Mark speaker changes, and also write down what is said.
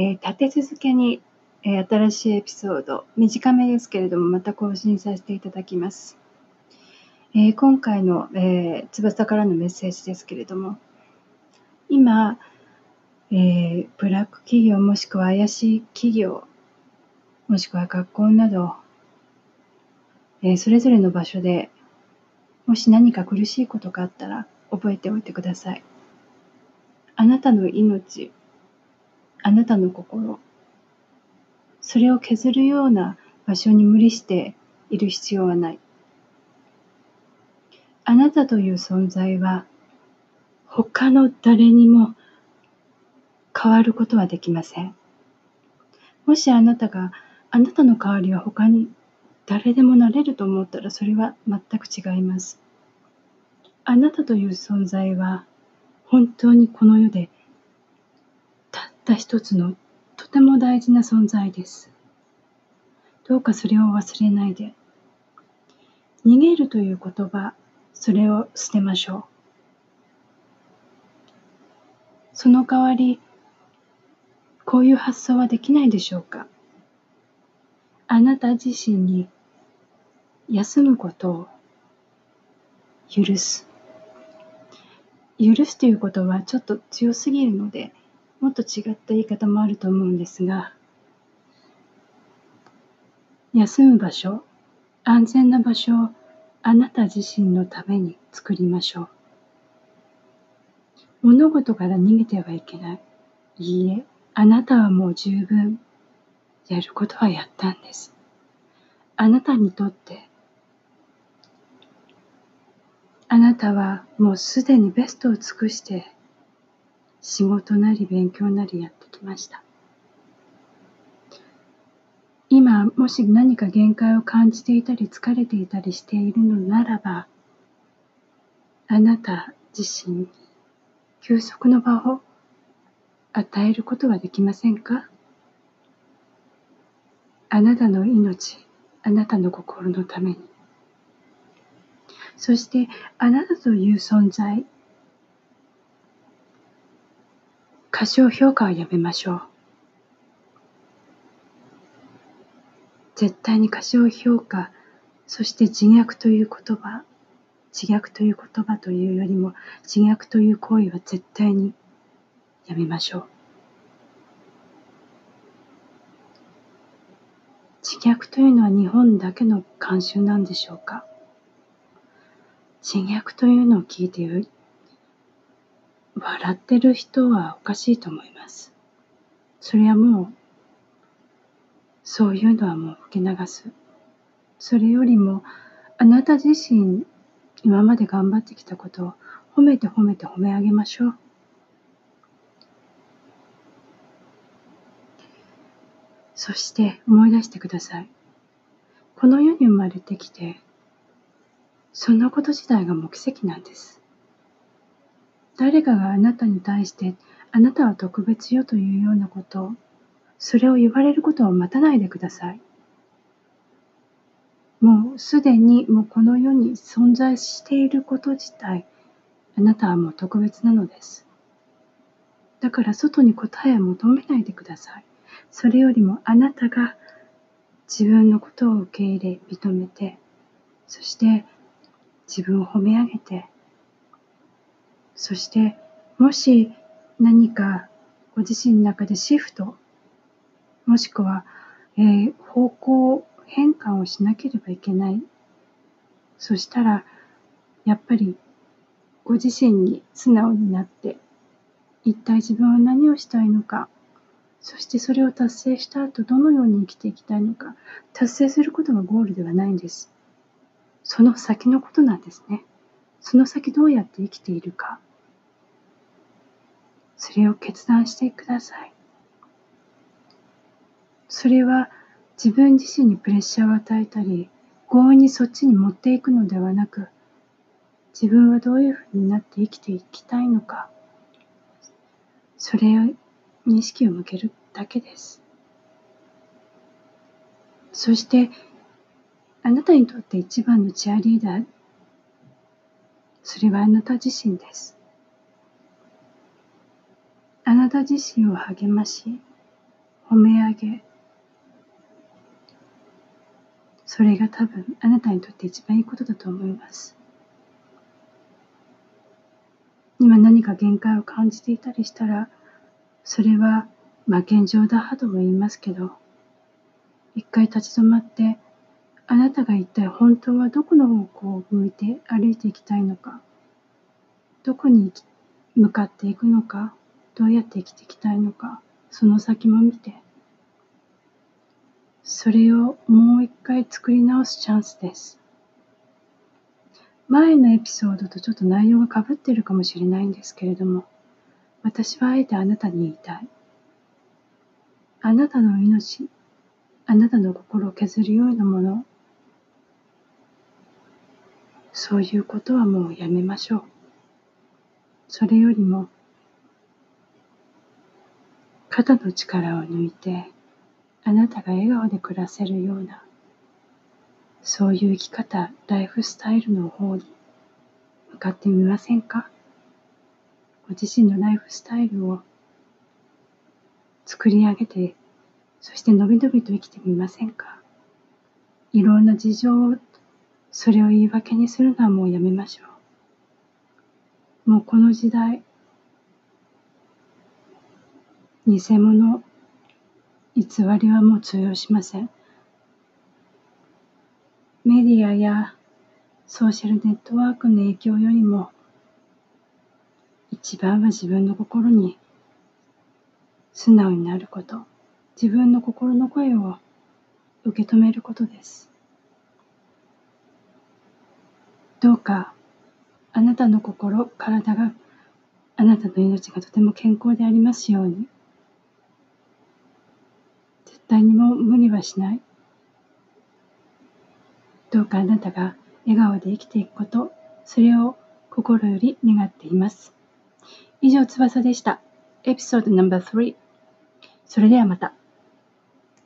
Speaker 1: えー、立て続けに、えー、新しいエピソード、短めですけれども、また更新させていただきます。えー、今回の、え翼からのメッセージですけれども、今、えブラック企業もしくは怪しい企業、もしくは学校など、えそれぞれの場所でもし何か苦しいことがあったら覚えておいてください。あなたの命、あなたの心、それを削るような場所に無理している必要はない。あなたという存在は他の誰にも変わることはできません。もしあなたがあなたの代わりは他に誰でもなれると思ったらそれは全く違います。あなたという存在は本当にこの世でたった一つのとても大事な存在です。どうかそれを忘れないで。逃げるという言葉、それを捨てましょう。その代わり、こういう発想はできないでしょうかあなた自身に休むことを許す。許すということはちょっと強すぎるので、もっと違った言い方もあると思うんですが、休む場所、安全な場所をあなた自身のために作りましょう。物事から逃げてはいけない。いいえ、あなたはもう十分やることはやったんです。あなたにとってあなたはもうすでにベストを尽くして仕事なり勉強なりやってきました。今もし何か限界を感じていたり疲れていたりしているのならばあなた自身に休息の場を与えることはできませんか？あなたの命あなたの心のためにそしてあなたという存在過小評価はやめましょう。絶対に過小評価そして自虐という言葉自虐という言葉というよりも自虐という行為は絶対にやめましょう。自虐というのは日本だけの慣習なんでしょうか？自虐というのを聞いて笑ってる人はおかしいと思います。それはもう、そういうのはもう受け流す。それよりも、あなた自身、今まで頑張ってきたことを褒めて褒めて褒め上げましょう。そして思い出してください。この世に生まれてきて、そんなこと自体がもう奇跡なんです。誰かがあなたに対して、あなたは特別よというようなこと、それを言われることを待たないでください。もうすでにもうこの世に存在していること自体、あなたはもう特別なのです。だから外に答えを求めないでください。それよりもあなたが自分のことを受け入れ、認めて、そして自分を褒め上げて、そしてもし何かご自身の中でシフト、もしくは、えー、方向変換をしなければいけない。そしたら、やっぱりご自身に素直になって、一体自分は何をしたいのか、そしてそれを達成した後どのように生きていきたいのか、達成することがゴールではないんです。その先のことなんですね。その先どうやって生きているか。それを決断してください。それは自分自身にプレッシャーを与えたり、強引にそっちに持っていくのではなく、自分はどういうふうになって生きていきたいのか、それに意識を向けるだけです。そしてあなたにとって一番のチアリーダー、それはあなた自身です。あなた自身を励まし、褒め上げ、それが多分あなたにとって一番いいことだと思います。今何か限界を感じていたりしたら、それは、まあ現状打破とも言いますけど、一回立ち止まって、あなたが一体本当はどこの方向を向いて歩いていきたいのか、どこに向かっていくのか、どうやって生きていきたいのか、その先も見て、それをもう一回作り直すチャンスです。前のエピソードとちょっと内容がかぶってるかもしれないんですけれども、私はあえてあなたに言いたい。あなたの命、あなたの心を削るようなもの、そういうことはもうやめましょう。それよりも、肩の力を抜いて、あなたが笑顔で暮らせるような、そういう生き方、ライフスタイルの方に向かってみませんか？ご自身のライフスタイルを作り上げて、そしてのびのびと生きてみませんか？いろんな事情を、それを言い訳にするのはもうやめましょう。もうこの時代、偽物、偽りはもう通用しません。メディアやソーシャルネットワークの影響よりも、一番は自分の心に素直になること、自分の心の声を受け止めることです。どうかあなたの心、体があなたの命がとても健康でありますように。絶対にも無理はしない。どうかあなたが笑顔で生きていくこと、それを心より願っています。以上、翼でした。エピソード No.3。それではまた。